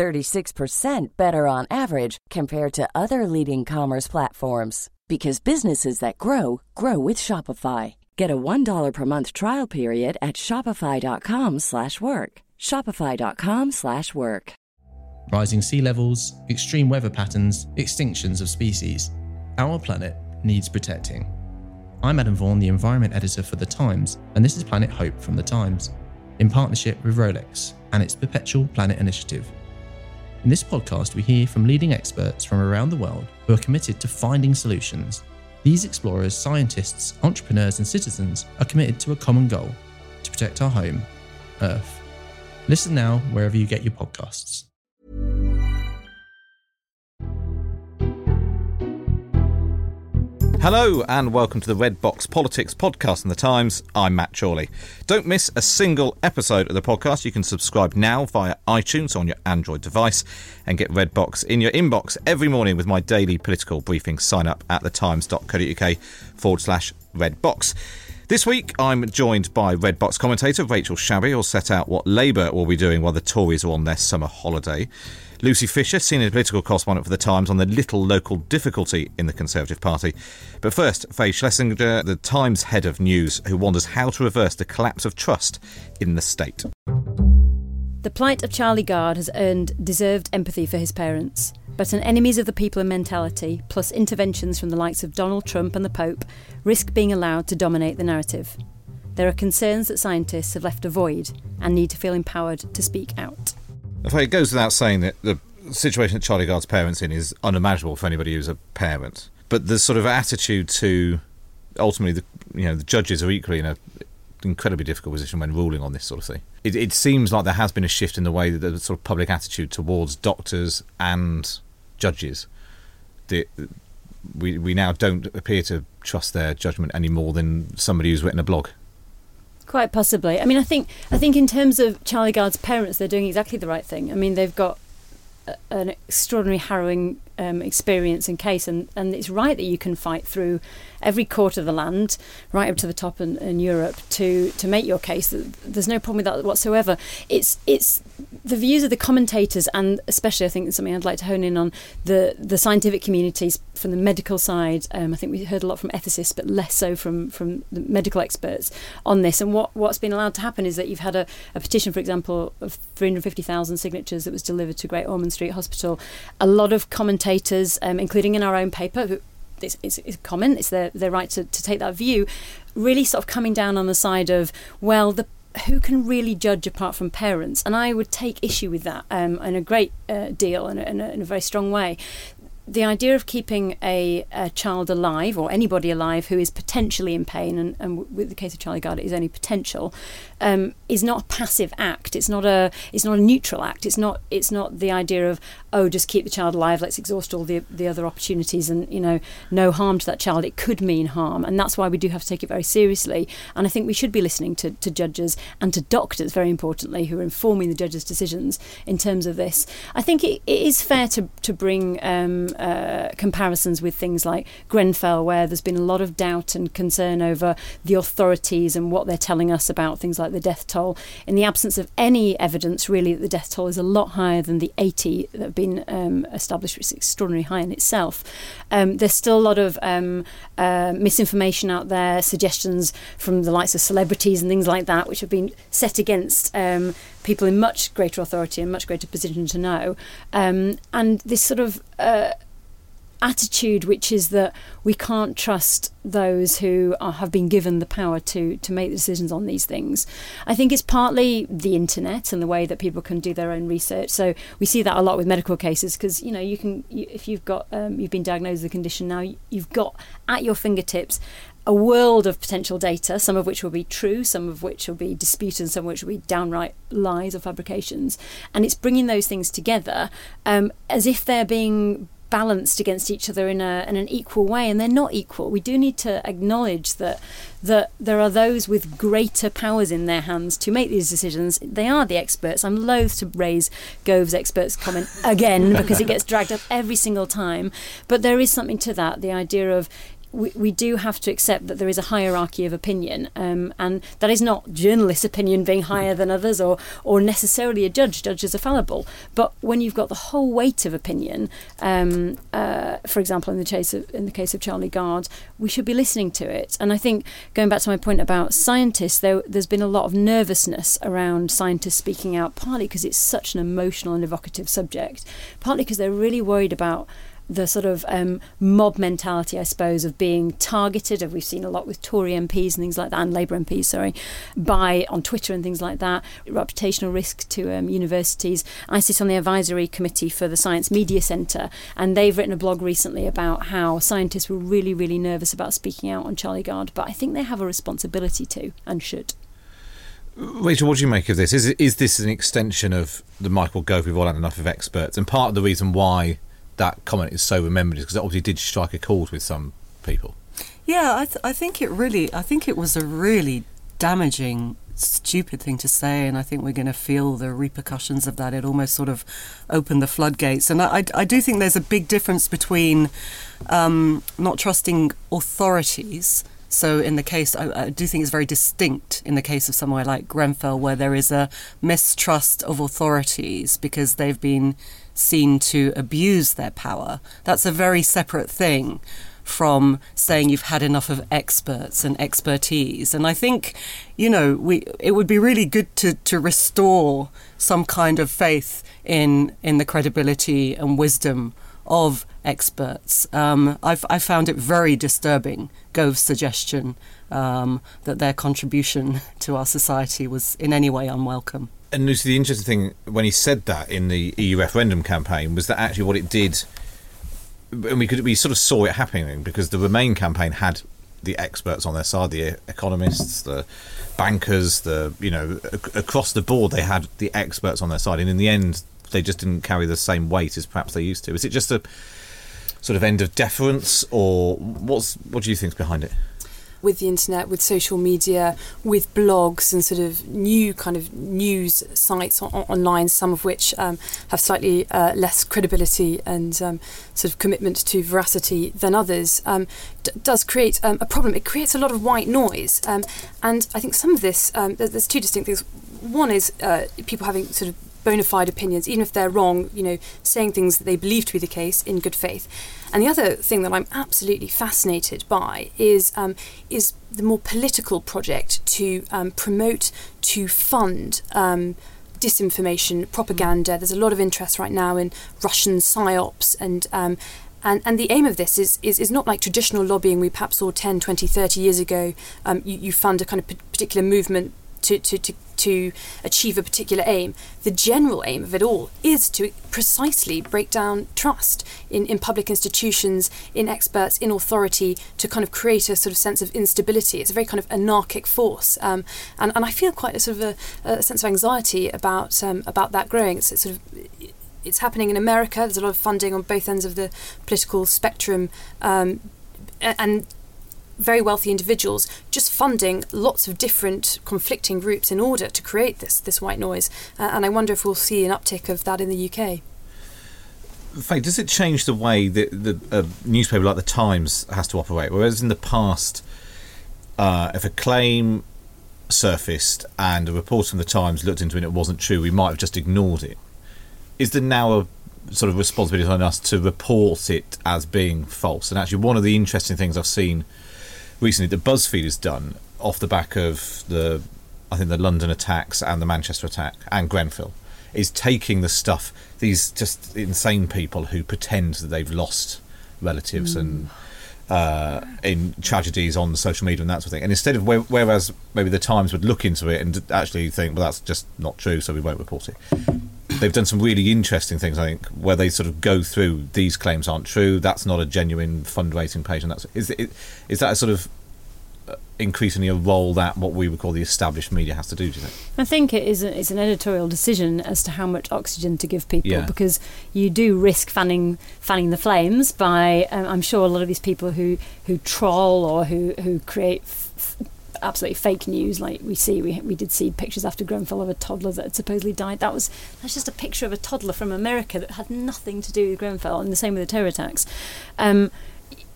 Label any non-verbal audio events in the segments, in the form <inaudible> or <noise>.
36% better on average compared to other leading commerce platforms because businesses that grow grow with Shopify. Get a $1 per month trial period at shopify.com/work. shopify.com/work. Rising sea levels, extreme weather patterns, extinctions of species. Our planet needs protecting. I'm Adam Vaughan, the environment editor for The Times, and this is Planet Hope from The Times, in partnership with Rolex and its Perpetual Planet Initiative. In this podcast, we hear from leading experts from around the world who are committed to finding solutions. These explorers, scientists, entrepreneurs, and citizens are committed to a common goal to protect our home, Earth. Listen now wherever you get your podcasts. Hello and welcome to the Red Box Politics podcast in the Times. I'm Matt Chorley. Don't miss a single episode of the podcast. You can subscribe now via iTunes on your Android device and get Red Box in your inbox every morning with my daily political briefing. Sign up at thetimes.co.uk forward slash Red Box. This week, I'm joined by Red Box commentator Rachel Shabi, who'll set out what Labour will be doing while the Tories are on their summer holiday. Lucy Fisher, senior political correspondent for The Times, on the little local difficulty in the Conservative Party. But first, Fay Schlesinger, the Times head of news, who wonders how to reverse the collapse of trust in the state. The plight of Charlie Gard has earned deserved empathy for his parents, but an enemies of the people mentality, plus interventions from the likes of Donald Trump and the Pope, risk being allowed to dominate the narrative. There are concerns that scientists have left a void and need to feel empowered to speak out. It goes without saying that the situation that Charlie Gard's parents in is unimaginable for anybody who's a parent. But the sort of attitude to ultimately, the you know, the judges are equally in a incredibly difficult position when ruling on this sort of thing. It, it seems like there has been a shift in the way that the sort of public attitude towards doctors and judges. The, we we now don't appear to trust their judgment any more than somebody who's written a blog. Quite possibly. I mean, I think I think in terms of Charlie Gard's parents, they're doing exactly the right thing. I mean, they've got a, an extraordinary harrowing um, experience and case, and, and it's right that you can fight through every court of the land, right up to the top in, in Europe, to to make your case. There's no problem with that whatsoever. It's it's the views of the commentators, and especially I think something I'd like to hone in on the the scientific communities from the medical side. Um, I think we heard a lot from ethicists, but less so from from the medical experts on this. And what what's been allowed to happen is that you've had a, a petition, for example, of 350,000 signatures that was delivered to Great Ormond Street Hospital. A lot of commentators, um, including in our own paper, who, it's, it's, it's, common, it's their, their right to, to take that view, really sort of coming down on the side of, well, the who can really judge apart from parents? And I would take issue with that um, in a great uh, deal and in, in, in a very strong way the idea of keeping a, a, child alive or anybody alive who is potentially in pain, and, and with the case of Charlie Gard, it is only potential, um, is not a passive act. It's not a it's not a neutral act. It's not it's not the idea of oh just keep the child alive. Let's exhaust all the the other opportunities and you know no harm to that child. It could mean harm, and that's why we do have to take it very seriously. And I think we should be listening to, to judges and to doctors very importantly who are informing the judges' decisions in terms of this. I think it, it is fair to to bring. Um, uh, comparisons with things like Grenfell, where there's been a lot of doubt and concern over the authorities and what they're telling us about things like the death toll. In the absence of any evidence, really, that the death toll is a lot higher than the 80 that have been um, established, which is extraordinarily high in itself. Um, there's still a lot of um, uh, misinformation out there, suggestions from the likes of celebrities and things like that, which have been set against um, people in much greater authority and much greater position to know. Um, and this sort of uh, attitude, which is that we can't trust those who are, have been given the power to to make decisions on these things. I think it's partly the internet and the way that people can do their own research. So we see that a lot with medical cases because you know you can you, if you've got um, you've been diagnosed with a condition now, you've got at your fingertips a world of potential data, some of which will be true, some of which will be disputed, and some of which will be downright lies or fabrications. And it's bringing those things together um, as if they're being balanced against each other in, a, in an equal way, and they're not equal. We do need to acknowledge that that there are those with greater powers in their hands to make these decisions. They are the experts. I'm loath to raise Gove's experts comment again because it gets dragged up every single time. But there is something to that. The idea of we, we do have to accept that there is a hierarchy of opinion, um, and that is not journalist opinion being higher than others, or or necessarily a judge. Judges are fallible, but when you've got the whole weight of opinion, um, uh, for example, in the case of in the case of Charlie Gard, we should be listening to it. And I think going back to my point about scientists, there, there's been a lot of nervousness around scientists speaking out, partly because it's such an emotional and evocative subject, partly because they're really worried about the sort of um, mob mentality, I suppose, of being targeted. We've seen a lot with Tory MPs and things like that, and Labour MPs, sorry, by on Twitter and things like that. Reputational risk to um, universities. I sit on the advisory committee for the Science Media Centre, and they've written a blog recently about how scientists were really, really nervous about speaking out on Charlie Gard, but I think they have a responsibility to and should. Rachel, what do you make of this? Is is this an extension of the Michael Gove? We've all had enough of experts, and part of the reason why that comment is so remembered because it obviously did strike a chord with some people. Yeah, I, th- I think it really, I think it was a really damaging, stupid thing to say, and I think we're going to feel the repercussions of that. It almost sort of opened the floodgates, and I, I, I do think there's a big difference between um, not trusting authorities. So, in the case, I, I, do think it's very distinct in the case of somewhere like Grenfell, where there is a mistrust of authorities because they've been seen to abuse their power. That's a very separate thing from saying you've had enough of experts and expertise. And I think, you know, we it would be really good to, to restore some kind of faith in in the credibility and wisdom of experts. Um, I've I found it very disturbing, Gove's suggestion um, that their contribution <laughs> to our society was in any way unwelcome. And Lucy, the interesting thing when he said that in the EU referendum campaign was that actually what it did, and we could we sort of saw it happening because the Remain campaign had the experts on their side, the economists, the bankers, the you know across the board they had the experts on their side, and in the end they just didn't carry the same weight as perhaps they used to. Is it just a sort of end of deference, or what's what do you think's behind it? With the internet, with social media, with blogs and sort of new kind of news sites on, online, some of which um, have slightly uh, less credibility and um, sort of commitment to veracity than others, um, d- does create um, a problem. It creates a lot of white noise. Um, and I think some of this, um, there's two distinct things. One is uh, people having sort of bona fide opinions, even if they're wrong, you know, saying things that they believe to be the case in good faith. And the other thing that I'm absolutely fascinated by is um, is the more political project to um, promote, to fund. Um, disinformation, propaganda. There's a lot of interest right now in Russian psyops and um, and, and the aim of this is, is, is not like traditional lobbying we perhaps saw 10, 20, 30 years ago. Um, you, you fund a kind of particular movement to, to, to, to achieve a particular aim. The general aim of it all is to precisely break down trust in, in public institutions, in experts, in authority, to kind of create a sort of sense of instability. It's a very kind of anarchic force. Um, and, and I feel quite a sort of a, a sense of anxiety about, um, about that growing. It's, it's sort of it's happening in America. There's a lot of funding on both ends of the political spectrum, um, and very wealthy individuals just funding lots of different conflicting groups in order to create this this white noise. Uh, and I wonder if we'll see an uptick of that in the UK. In fact, does it change the way that the a newspaper like the Times has to operate? Whereas in the past, uh, if a claim surfaced and a reporter from the Times looked into it and it wasn't true, we might have just ignored it. Is there now a sort of responsibility on us to report it as being false? And actually, one of the interesting things I've seen recently that BuzzFeed has done off the back of the, I think the London attacks and the Manchester attack and Grenfell, is taking the stuff these just insane people who pretend that they've lost relatives mm. and uh, in tragedies on social media and that sort of thing. And instead of whereas maybe the Times would look into it and actually think, well, that's just not true, so we won't report it. They've done some really interesting things, I think, where they sort of go through these claims aren't true. That's not a genuine fundraising page, and that's is it, is that a sort of increasingly a role that what we would call the established media has to do? Do you think? I think it is. A, it's an editorial decision as to how much oxygen to give people Yeah. because you do risk fanning fanning the flames by. Um, I'm sure a lot of these people who who troll or who who create. Absolutely fake news, like we see. We we did see pictures after Grenfell of a toddler that had supposedly died. That was that's just a picture of a toddler from America that had nothing to do with Grenfell, and the same with the terror attacks. Um,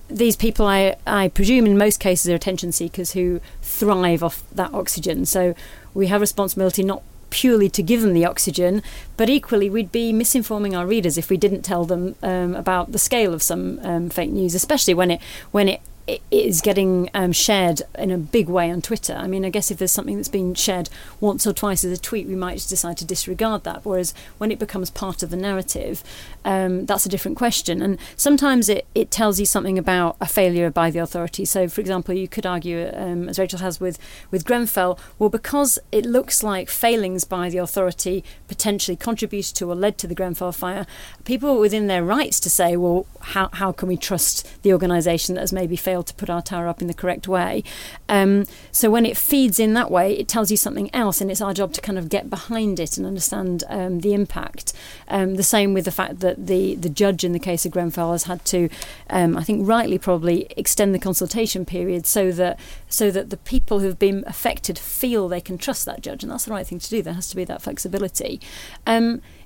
these people, I, I presume, in most cases, are attention seekers who thrive off that oxygen. So we have responsibility not purely to give them the oxygen, but equally we'd be misinforming our readers if we didn't tell them um, about the scale of some um, fake news, especially when it when it is getting um, shared in a big way on Twitter. I mean, I guess if there's something that's been shared once or twice as a tweet, we might decide to disregard that. Whereas when it becomes part of the narrative, um, that's a different question. And sometimes it, it tells you something about a failure by the authority. So, for example, you could argue, um, as Rachel has with, with Grenfell, well, because it looks like failings by the authority potentially contributed to or led to the Grenfell fire, people are within their rights to say, well, how, how can we trust the organisation that has maybe failed to put our tower up in the correct way? Um, so when it feeds in that way, it tells you something else, and it's our job to kind of get behind it and understand um, the impact. Um, the same with the fact that the, the judge in the case of Grenfell has had to, um, I think rightly probably, extend the consultation period so that so that the people who have been affected feel they can trust that judge, and that's the right thing to do. There has to be that flexibility.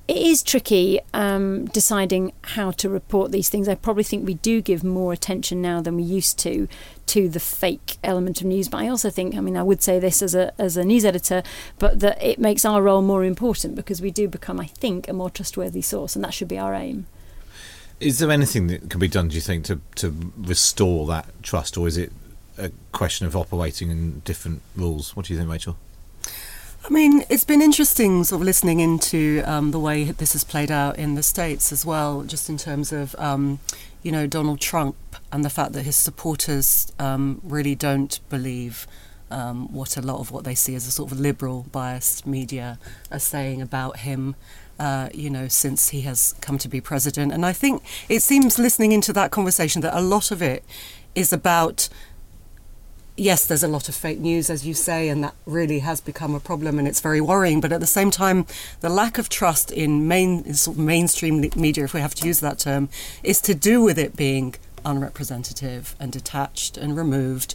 It is tricky um, deciding how to report these things. I probably think we do give more attention now than we used to to the fake element of news. But I also think, I mean, I would say this as a as a news editor, but that it makes our role more important because we do become, I think, a more trustworthy source, and that should be our aim. Is there anything that can be done, do you think, to, to restore that trust, or is it a question of operating in different rules? What do you think, Rachel? I mean, it's been interesting sort of listening into um, the way this has played out in the States as well, just in terms of, um, you know, Donald Trump and the fact that his supporters um, really don't believe um, what a lot of what they see as a sort of liberal biased media are saying about him. Uh, you know, since he has come to be president. And I think it seems listening into that conversation that a lot of it is about yes, there's a lot of fake news, as you say, and that really has become a problem, and it's very worrying. But at the same time, the lack of trust in main in sort of mainstream media, if we have to use that term, is to do with it being unrepresentative and detached and removed.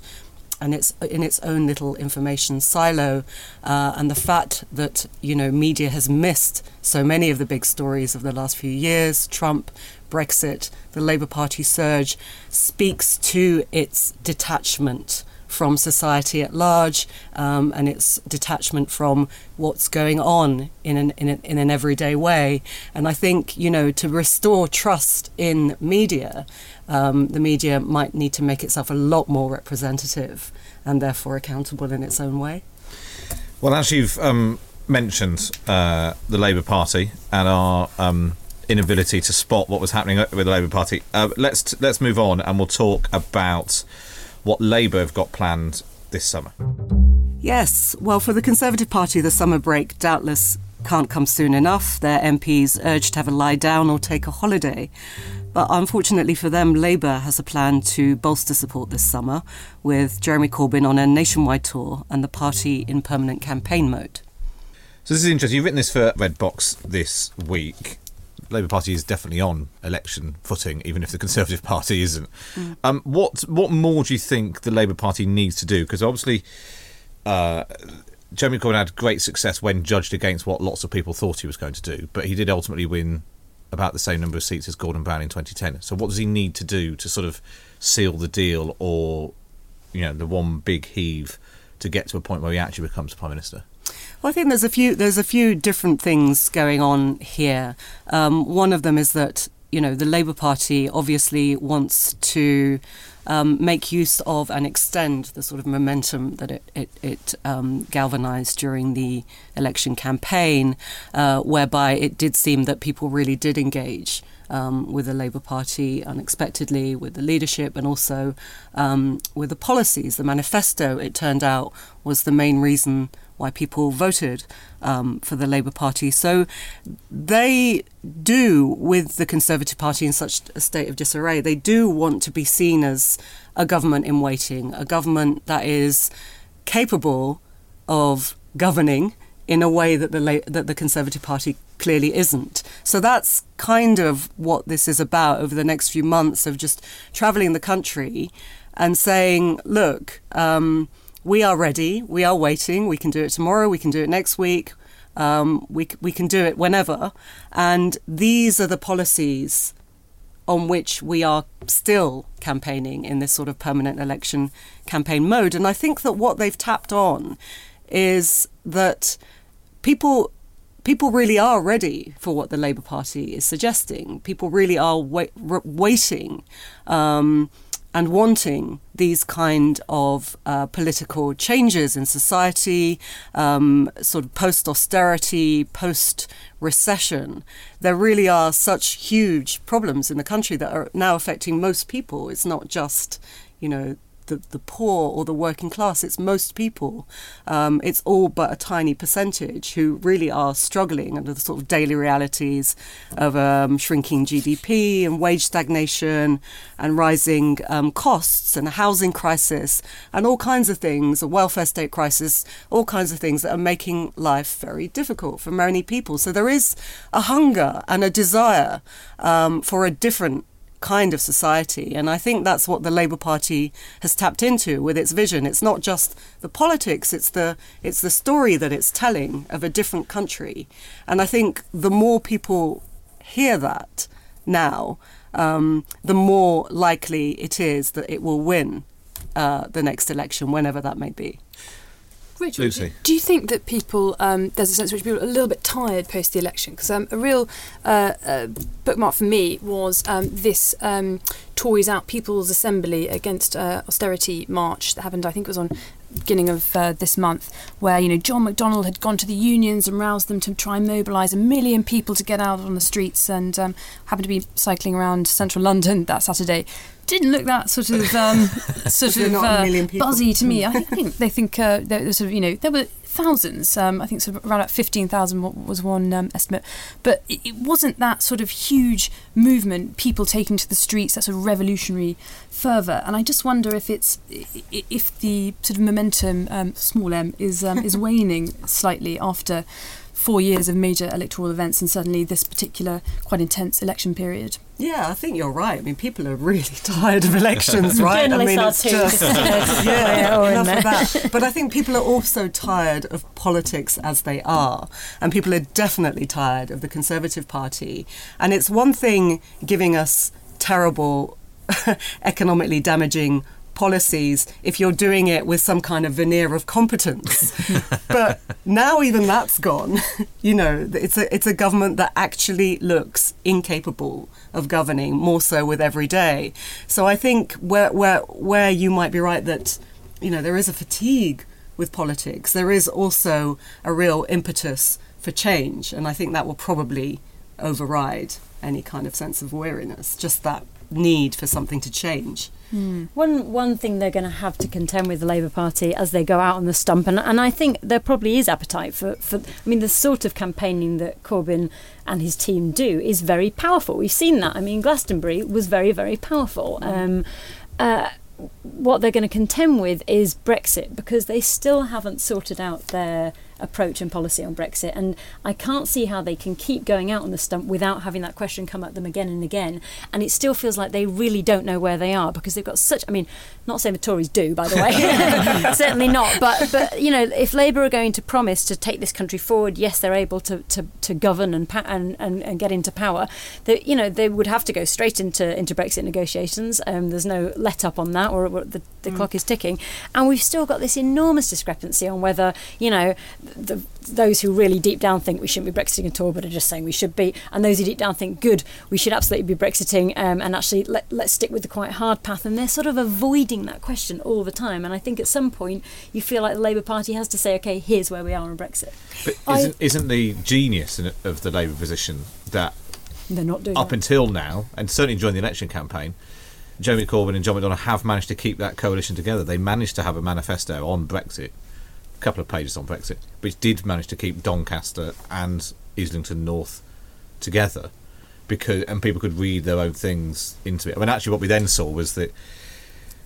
And it's in its own little information silo, uh, and the fact that you know media has missed so many of the big stories of the last few years, Trump, Brexit, the Labour Party surge, speaks to its detachment from society at large um, and its detachment from what's going on in an, in, a, in an everyday way. And I think, you know, to restore trust in media, um, the media might need to make itself a lot more representative and therefore accountable in its own way. Well, as you've um, mentioned, uh, the Labour Party and our um, inability to spot what was happening with the Labour Party, uh, let's let's move on and we'll talk about what Labour have got planned this summer. Yes, well, for the Conservative Party, the summer break doubtless can't come soon enough. Their MPs urged to have a lie down or take a holiday. But unfortunately for them, Labour has a plan to bolster support this summer, with Jeremy Corbyn on a nationwide tour and the party in permanent campaign mode. So this is interesting. You've written this for Red Box this week. Labour Party is definitely on election footing, even if the Conservative <laughs> Party isn't. Um, what what more do you think the Labour Party needs to do? Because obviously, uh, Jeremy Corbyn had great success when judged against what lots of people thought he was going to do, but he did ultimately win about the same number of seats as Gordon Brown in 2010. So what does he need to do to sort of seal the deal, or you know, the one big heave to get to a point where he actually becomes prime minister? Well, I think there's a few there's a few different things going on here. Um, one of them is that you know the Labour Party obviously wants to um, make use of and extend the sort of momentum that it it, it um, galvanised during the election campaign, uh, whereby it did seem that people really did engage. Um, with the Labour Party unexpectedly, with the leadership, and also um, with the policies. The manifesto, it turned out, was the main reason why people voted um, for the Labour Party. So they do, with the Conservative Party in such a state of disarray, they do want to be seen as a government in waiting, a government that is capable of governing in a way that the that the Conservative Party clearly isn't. So that's kind of what this is about over the next few months of just traveling the country and saying, look, um, we are ready, we are waiting, we can do it tomorrow, we can do it next week, um, we, we can do it whenever. And these are the policies on which we are still campaigning in this sort of permanent election campaign mode. And I think that what they've tapped on is that people people really are ready for what the Labour Party is suggesting. People really are wait, waiting um, and wanting these kind of uh, political changes in society, um, sort of post austerity, post recession. There really are such huge problems in the country that are now affecting most people. It's not just, you know, the, the poor or the working class. It's most people. Um, it's all but a tiny percentage who really are struggling under the sort of daily realities of um, shrinking GDP and wage stagnation and rising um, costs and a housing crisis and all kinds of things, a welfare state crisis, all kinds of things that are making life very difficult for many people. So there is a hunger and a desire um, for a different kind of society. And I think that's what the Labour Party has tapped into with its vision. It's not just the politics, it's the it's the story that it's telling of a different country. And I think the more people hear that now, um, the more likely it is that it will win uh, the next election, whenever that may be. Lucy. do you think that people, um, there's a sense in which people are a little bit tired post the election? Because um, a real uh, uh, bookmark for me was um, this um, Tories Out People's Assembly against uh, austerity march that happened, I think it was on beginning of uh, this month, where you know John McDonnell had gone to the unions and roused them to try and mobilise a million people to get out on the streets, and um, happened to be cycling around central London that Saturday. Didn't look that sort of um, <laughs> sort of uh, buzzy to me. I <laughs> think they think uh, sort of you know there were thousands. Um, I think sort of around about 15,000 was one um, estimate. But it, it, wasn't that sort of huge movement, people taking to the streets, that sort of revolutionary fervour. And I just wonder if it's if the sort of momentum, um, small m, is um, is <laughs> waning slightly after four years of major electoral events and suddenly this particular quite intense election period. Yeah, I think you're right. I mean, people are really <laughs> tired of elections, <laughs> right? I mean, it's just, <laughs> yeah, enough of that. But I think people are also tired of politics as they are, and people are definitely tired of the Conservative Party. And it's one thing giving us terrible, economically damaging policies if you're doing it with some kind of veneer of competence. <laughs> but now even that's gone. <laughs> you know, it's a it's a government that actually looks incapable of governing more so with every day. So I think where where where you might be right that you know there is a fatigue with politics, there is also a real impetus for change, and I think that will probably override any kind of sense of weariness. Just that need for something to change. Mm. One one thing they're going to have to contend with the Labour Party as they go out on the stump, and, and I think there probably is appetite for, for. I mean, the sort of campaigning that Corbyn and his team do is very powerful. We've seen that. I mean, Glastonbury was very very powerful. Hmm. Um, uh, what they're going to contend with is Brexit because they still haven't sorted out their approach and policy on Brexit. And I can't see how they can keep going out on the stump without having that question come at them again and again. And it still feels like they really don't know where they are because they've got such. I mean, not saying the Tories do, by the way, <laughs> <laughs> certainly not. But but you know, if Labour are going to promise to take this country forward, yes, they're able to to, to govern and, and and and get into power. That you know they would have to go straight into into Brexit negotiations. Um, there's no let up on that, or, or the the mm. clock is ticking, and we've still got this enormous discrepancy on whether you know the, those who really deep down think we shouldn't be Brexiting at all, but are just saying we should be, and those who deep down think good, we should absolutely be Brexiting, um, and actually let, let's stick with the quite hard path. And they're sort of avoiding that question all the time. And I think at some point you feel like the Labour Party has to say, okay, here's where we are on Brexit. But isn't, I, isn't the genius of the Labour position that they're not doing up that. until now, and certainly during the election campaign, Jeremy Corbyn and John McDonnell have managed to keep that coalition together. They managed to have a manifesto on Brexit couple of pages on Brexit, which did manage to keep Doncaster and Islington North together, because and people could read their own things into it. I mean, actually, what we then saw was that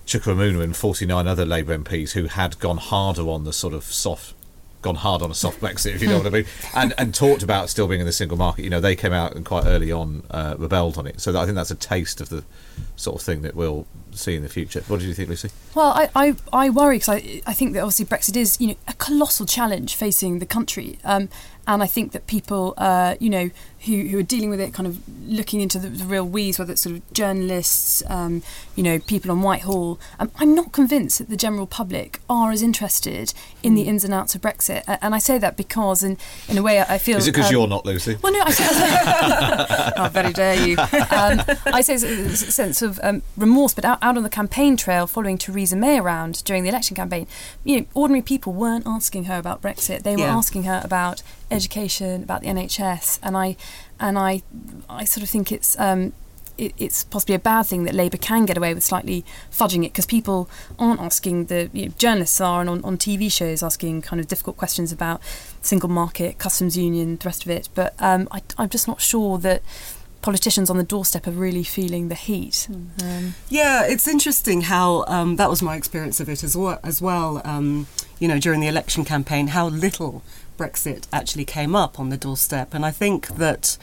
Chuka Umunna and 49 other Labour MPs who had gone harder on the sort of soft gone hard on a soft Brexit, if you know what I mean, <laughs> and and talked about still being in the single market. You know, they came out and quite early on uh, rebelled on it. So I think that's a taste of the sort of thing that we'll see in the future. What do you think, Lucy? Well, I, I, I worry because I, I think that obviously Brexit is you know a colossal challenge facing the country, um, and I think that people uh, you know who, who are dealing with it, kind of looking into the, the real weeds, whether it's sort of journalists, um, you know, people on Whitehall. Um, I'm not convinced that the general public are as interested in the ins and outs of Brexit, and I say that because, in in a way, I feel. Is it because um, you're not Lucy? Well, no, I say. <laughs> <laughs> oh, very dare you. Um, I say there's a sense of um, remorse, but out, out on the campaign trail, following Theresa May around during the election campaign, you know, ordinary people weren't asking her about Brexit. They were Yeah. asking her about education, about the NHS, and I, and I, I sort of think it's. Um, it, it's possibly a bad thing that Labour can get away with slightly fudging it because people aren't asking the you know, journalists are and on, on TV shows asking kind of difficult questions about single market, customs union, the rest of it. But um, I, I'm just not sure that politicians on the doorstep are really feeling the heat. Um, Yeah, it's interesting how um, that was my experience of it as well. As well, um, you know, during the election campaign, how little Brexit actually came up on the doorstep, and I think that.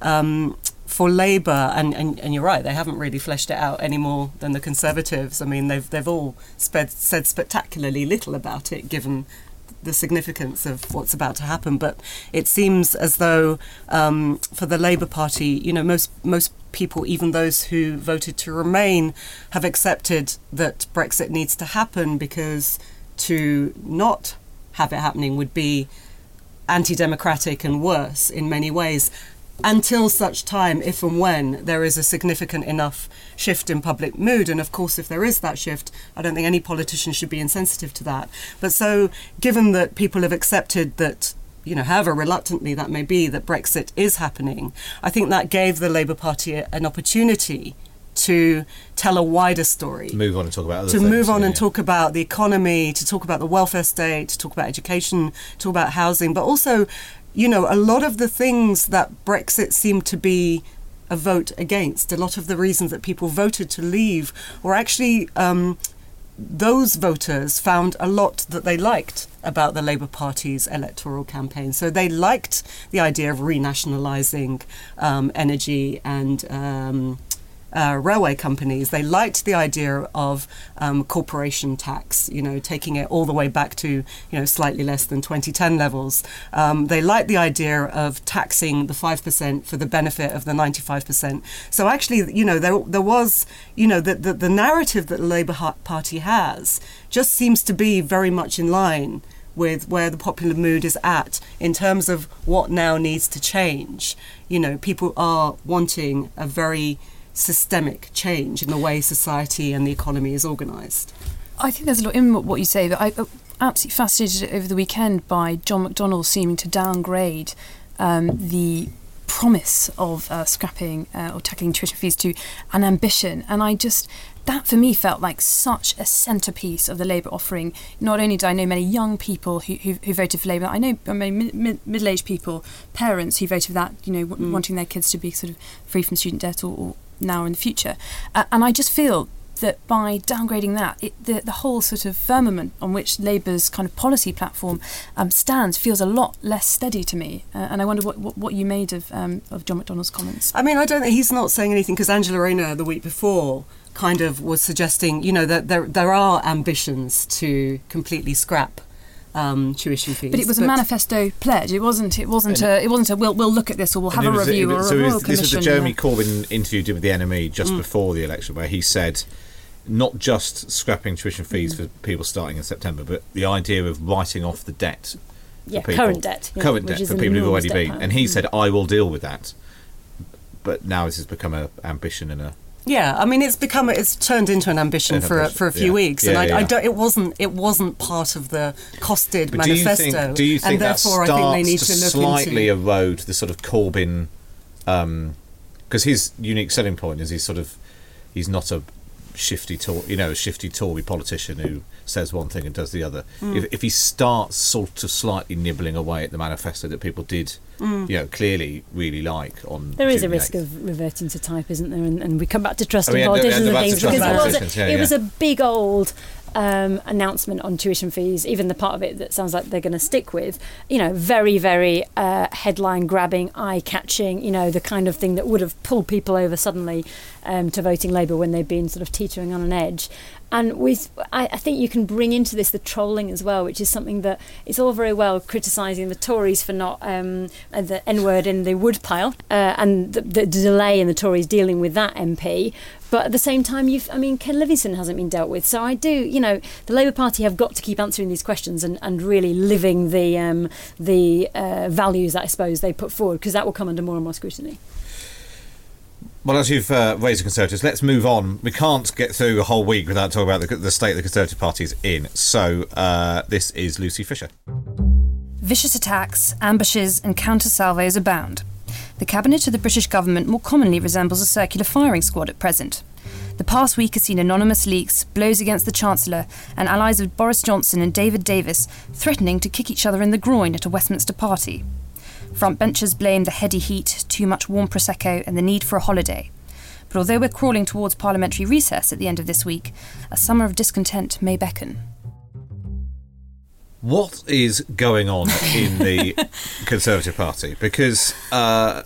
Um, for Labour, and, and, and you're right, they haven't really fleshed it out any more than the Conservatives. I mean, they've they've all sped, said spectacularly little about it, given the significance of what's about to happen. But it seems as though um, for the Labour Party, you know, most most people, even those who voted to remain, have accepted that Brexit needs to happen because to not have it happening would be anti-democratic and worse in many ways. Until such time if and when there is a significant enough shift in public mood and of course if there is that shift i don't think any politician should be insensitive to that. But so given that people have accepted that you know however reluctantly that may be that brexit is happening i think that gave the labour party an opportunity to tell a wider story Move on and talk about other to things, move on yeah, and talk about the economy, to talk about the welfare state, to talk about education, talk about housing, but also, you know, a lot of the things that Brexit seemed to be a vote against, a lot of the reasons that people voted to leave were actually um, those voters found a lot that they liked about the Labour Party's electoral campaign. So they liked the idea of renationalising um, energy and um, uh, railway companies. They liked the idea of um, corporation tax, you know, taking it all the way back to, you know, slightly less than 2010 levels. Um, they liked the idea of taxing the 5% for the benefit of the 95%. So actually, you know, there, there was, you know, the, the, the narrative that the Labour Party has just seems to be very much in line with where the popular mood is at in terms of what now needs to change. You know, people are wanting a very systemic change in the way society and the economy is organised. I think there's a lot in what you say, but I uh, absolutely fascinated over the weekend by John McDonnell seeming to downgrade um, the promise of uh, scrapping uh, or tackling tuition fees to an ambition, and I just that for me felt like such a centrepiece of the Labour offering. Not only do I know many young people who, who, who voted for Labour, I know many mid, mid, middle-aged people, parents who voted for that, you know, w- wanting their kids to be sort of free from student debt or, or now in the future. Uh, and I just feel that by downgrading that, it, the, the whole sort of firmament on which Labour's kind of policy platform um, stands feels a lot less steady to me. Uh, and I wonder what, what, what you made of, um, of John McDonnell's comments. I mean, I don't think he's not saying anything because Angela Rayner the week before kind of was suggesting, you know, that there there are ambitions to completely scrap um, tuition fees. But it was a manifesto pledge. It wasn't. It wasn't. A, it wasn't a. We'll we'll look at this or we'll have a was- review it or was- a so it was- royal This was the. Jeremy yeah. Corbyn interview did with the NME just Mm. before the election, where he said not just scrapping tuition fees Mm. for people starting in September, but the idea of writing off the debt. for Yeah, people. current debt, yeah, current which debt for people who've already been. pile. And he Mm. said, "I will deal with that." But now this has become an ambition and a Yeah, I mean, it's become it's turned into an ambition An for a, for a few yeah. weeks, Yeah, and I, yeah, I yeah. don't. It wasn't it wasn't part of the costed But do you manifesto, think? Do you think and therefore I think they need to, to, slightly into. erode the sort of Corbyn? Um, because his unique selling point is he's sort of he's not a shifty, Tor- you know, a shifty Tory politician who says one thing and does the other. Hmm. If, if he starts sort of slightly nibbling away at the manifesto that people did, hmm. you know, clearly really like on, There is a June the risk 8th. of reverting to type, isn't there? And, and we come back to trust in yeah, the- politicians yeah, and the things because it was a, yeah, it was a big old um, announcement on tuition fees. Even the part of it that sounds like they're going to stick with, you know, very very uh, headline grabbing, eye catching. You know, the kind of thing that would have pulled people over suddenly um, to voting Labour when they'd been sort of teetering on an edge. And with, I, I think you can bring into this the trolling as well, which is something that it's all very well criticising the Tories for not um, uh, the N word in the woodpile uh, and the, the delay in the Tories dealing with that MP. But at the same time, you've, I mean, Ken Livingstone hasn't been dealt with. So I do, you know, the Labour Party have got to keep answering these questions and, and really living the um, the uh, values that I suppose they put forward because that will come under more and more scrutiny. Well, as you've uh, raised the Conservatives, let's move on. We can't get through a whole week without talking about the, the state the Conservative Party is in. So uh, this is Lucy Fisher. Vicious attacks, ambushes, and counter salvos abound. The cabinet of the British government more commonly resembles a circular firing squad at present. The past week has seen anonymous leaks, blows against the Chancellor, and allies of Boris Johnson and David Davis threatening to kick each other in the groin at a Westminster party. Frontbenchers blame the heady heat, too much warm Prosecco, and the need for a holiday. But although we're crawling towards parliamentary recess at the end of this week, a summer of discontent may beckon. What is going on in the <laughs> Conservative Party? Because uh,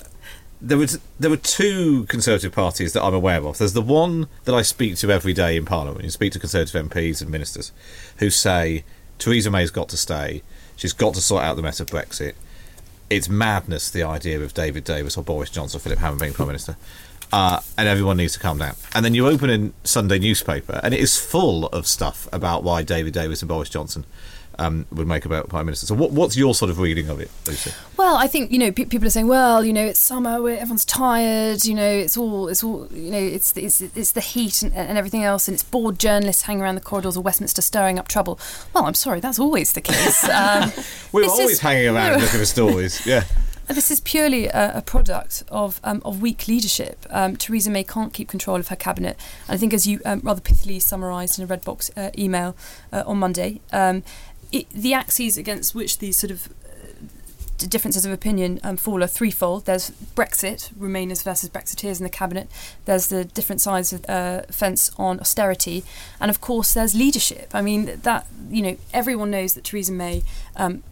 there was there were two Conservative parties that I'm aware of. There's the one that I speak to every day in Parliament. You speak to Conservative MPs and ministers who say Theresa May's got to stay. She's got to sort out the mess of Brexit. It's madness the idea of David Davis or Boris Johnson or Philip Hammond being Prime Minister. Uh, and everyone needs to calm down. And then you open a Sunday newspaper, and it is full of stuff about why David Davis and Boris Johnson um, would make about Prime Minister. So, what, what's your sort of reading of it, Lucy? Well, I think you know pe- people are saying, well, you know, it's summer, everyone's tired, you know, it's all, it's all, you know, it's it's it's the heat and, and everything else, and it's bored journalists hanging around the corridors of Westminster stirring up trouble. Well, I'm sorry, that's always the case. <laughs> Um, We're always is- hanging around looking for <laughs> stories. Yeah. this is purely a, a product of um, of weak leadership. Um, Theresa May can't keep control of her cabinet. And I think, as you um, rather pithily summarised in a Red Box uh, email uh, on Monday, um, the axes against which these sort of differences of opinion um, fall are threefold. There's Brexit, Remainers versus Brexiteers in the cabinet. There's the different sides of uh, fence on austerity, and of course there's leadership. I mean that you know everyone knows that Theresa May. Um,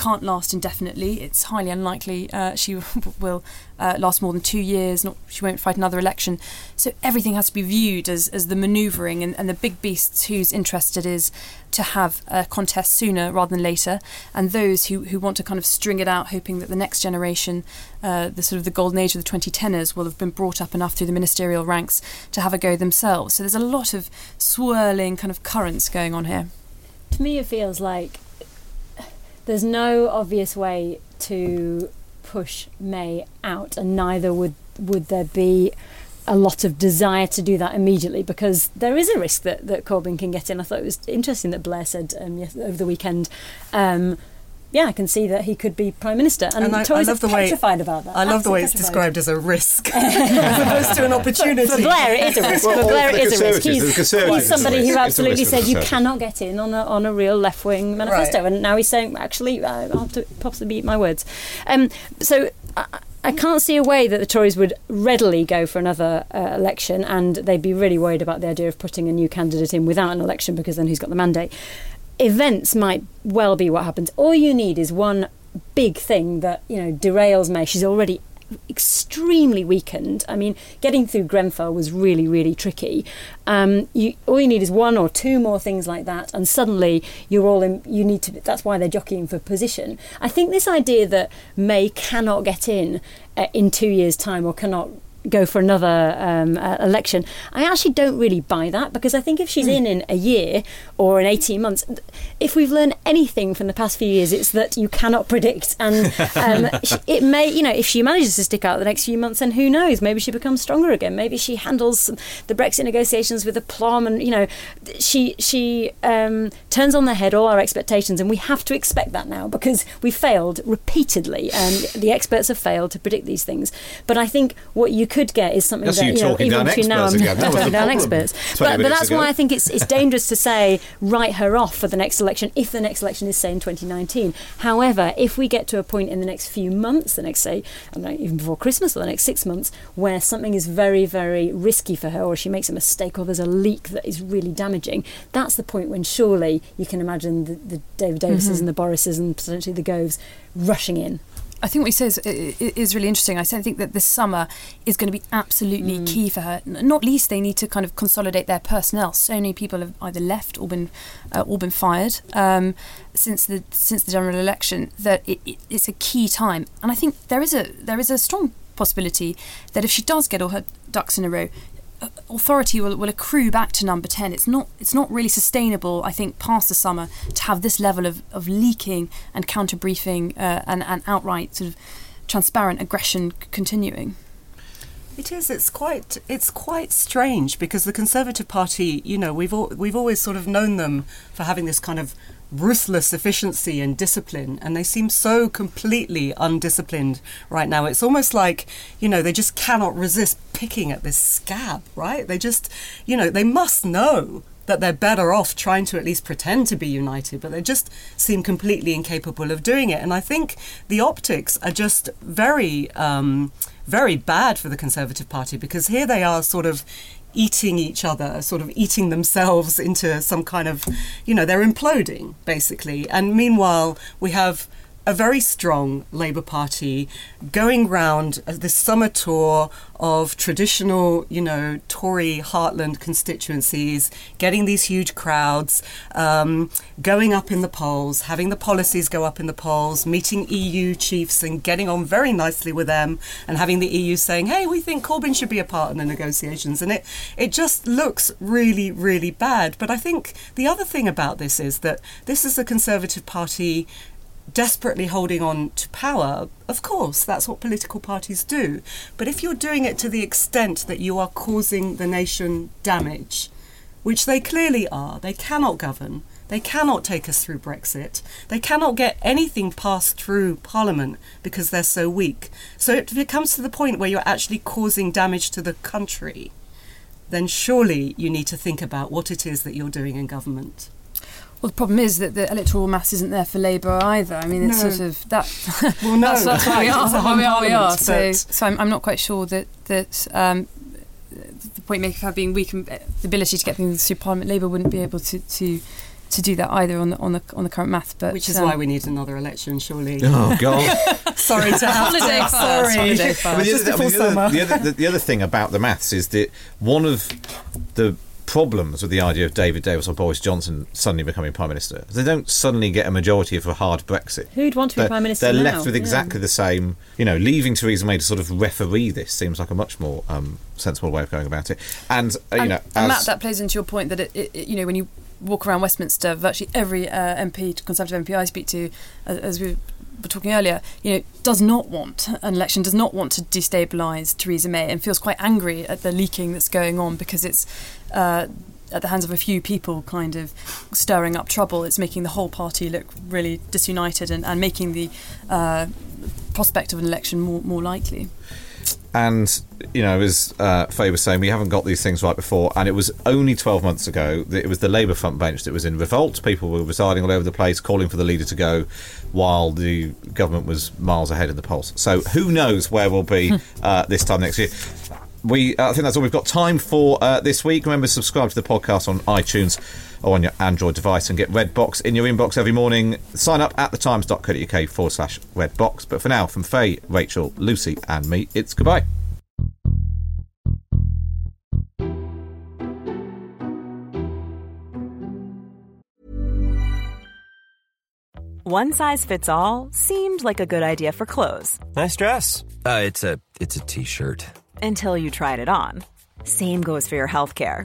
can't last indefinitely. It's highly unlikely uh, she <laughs> will uh, last more than two years. Not she won't fight another election. So everything has to be viewed as, as the manoeuvring and, and the big beasts whose interest it is to have a contest sooner rather than later, and those who, who want to kind of string it out, hoping that the next generation, uh, the sort of the golden age of the 2010ers, will have been brought up enough through the ministerial ranks to have a go themselves. So there's a lot of swirling kind of currents going on here. To me, it feels like there's no obvious way to push May out, and neither would would there be a lot of desire to do that immediately because there is a risk that, that Corbyn can get in. I thought it was interesting that Blair said um, yes, over the weekend. Um, yeah, I can see that he could be prime minister, and, And I- I Tories love are the way- about that. I love the way it's petrified. described as a risk <laughs> as opposed to an opportunity. For Blair, it is a risk. Well, For Blair, for it the is a risk. He's, he's somebody who absolutely risk for the said you cannot get in on a, on a real left wing manifesto, Right. and now he's saying, actually, uh, I'll have to possibly eat my words. Um, so. I, I can't see a way that the Tories would readily go for another uh, election, and they'd be really worried about the idea of putting a new candidate in without an election because then who's got the mandate? Events might well be what happens. All you need is one big thing that you know derails May. She's already extremely weakened. I mean, getting through Grenfell was really, really tricky. Um, you, all you need is one or two more things like that, and suddenly you're all in. You need to. That's why they're jockeying for position. I think this idea that May cannot get in uh, in two years' time or cannot go for another um, uh, election. I actually don't really buy that because I think if she's in in a year or in 18 months, if we've learned anything from the past few years, it's that you cannot predict. And um, <laughs> it may, you know, if she manages to stick out the next few months, then who knows? Maybe she becomes stronger again. Maybe she handles the Brexit negotiations with aplomb and, you know, she, she um, turns on their head all our expectations. And we have to expect that now because we failed repeatedly. And the experts have failed to predict these things. But I think what you could get is something That's that you you know, even between now and again. That was talking down experts. But, but that's ago. why I think it's it's dangerous to say write her off for the next election if the next election is say in 2019. However, if we get to a point in the next few months, the next say I don't know, even before Christmas or the next six months, where something is very very risky for her, or she makes a mistake, or there's a leak that is really damaging, that's the point when surely you can imagine the, the David Davises Mhm. and the Borises and potentially the Goves rushing in. I think what he says is really interesting. I think that this summer is going to be absolutely Mm. key for her. Not least, they need to kind of consolidate their personnel. So many people have either left or been uh, or been fired um, since the since the general election that it, it, it's a key time. And I think there is a there is a strong possibility that if she does get all her ducks in a row, authority will, will accrue back to number 10 it's not it's not really sustainable i think past the summer to have this level of, of leaking and counter briefing uh, and, and outright sort of transparent aggression continuing It is. It's quite. It's quite strange because the Conservative Party, you know, we've al- we've always sort of known them for having this kind of ruthless efficiency and discipline, and they seem so completely undisciplined right now. It's almost like, you know, they just cannot resist picking at this scab, right? They just, you know, they must know that they're better off trying to at least pretend to be united, but they just seem completely incapable of doing it. And I think the optics are just very, um, very bad for the Conservative Party because here they are sort of eating each other, sort of eating themselves into some kind of, you know, they're imploding basically. And meanwhile, we have a very strong Labour Party going round uh, this summer tour of traditional, you know, Tory heartland constituencies, getting these huge crowds, um, going up in the polls, having the policies go up in the polls, meeting EU chiefs and getting on very nicely with them, and having the EU saying, "Hey, we think Corbyn should be a part in the negotiations," and it it just looks really, really bad. But I think the other thing about this is that this is a Conservative Party desperately holding on to power, of course, that's what political parties do. But if you're doing it to the extent that you are causing the nation damage, which they clearly are, they cannot govern. They cannot take us through Brexit. They cannot get anything passed through Parliament because they're so weak. So if it comes to the point where you're actually causing damage to the country, then surely you need to think about what it is that you're doing in government. Well the problem is that the electoral mass isn't there for labour either i mean it's No. sort of that <laughs> Well, no, that's, that's where we are it's a where we are, we are. so, so I'm, I'm not quite sure that that um, the point maker have being weak and uh, the ability to get things through Parliament Labour wouldn't be able to, to to do that either on the on the on the current math but Which is um, why we need another election, surely. Oh God! <laughs> Sorry to have <laughs> Holiday to. first, Sorry. holiday first. The, other, I mean, before the, other, the, other, the, the other thing about the maths is that one of the problems with the idea of David Davis or Boris Johnson suddenly becoming prime minister they don't suddenly get a majority for a hard Brexit. Who'd want to be They're, prime minister they're now? left with Yeah. exactly the same. You know, leaving Theresa May to sort of referee this seems like a much more um, sensible way of going about it. And uh, you and, know, and Matt, that plays into your point that it, it, it- you know when you walk around Westminster, virtually every uh, MP, Conservative MP I speak to, as, as we were talking earlier, you know, does not want an election, does not want to destabilise Theresa May, and feels quite angry at the leaking that's going on because it's. Uh, at the hands of a few people, kind of stirring up trouble. It's making the whole party look really disunited and, and making the uh, prospect of an election more, more likely. And you know, as uh, Fay was saying, we haven't got these things right before, and it was only 12 months ago that it was the Labour front bench that was in revolt. People were residing all over the place, calling for the leader to go, while the government was miles ahead in the polls. So who knows where we'll be uh, this time next year? We, uh, I think that's all we've got time for uh, this week. Remember, subscribe to the podcast on iTunes or on your Android device and get Redbox in your inbox every morning. Sign up at thetimes.co.uk forward slash Redbox. But for now, from Fay, Rachel, Lucy, and me, it's goodbye. One size fits all seemed like a good idea for clothes Nice dress. Uh, it's a it's a t-shirt. until you tried it on. Same goes for your healthcare.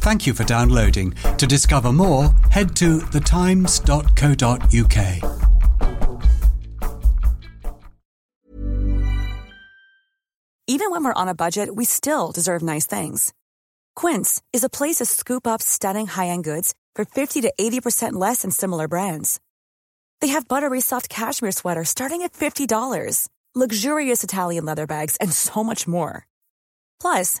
Thank you for downloading. To discover more, head to thetimes.co.uk. Even when we're on a budget, we still deserve nice things. Quince is a place to scoop up stunning high-end goods for 50 to 80% less than similar brands. They have buttery soft cashmere sweaters starting at $50, luxurious Italian leather bags, and so much more. Plus,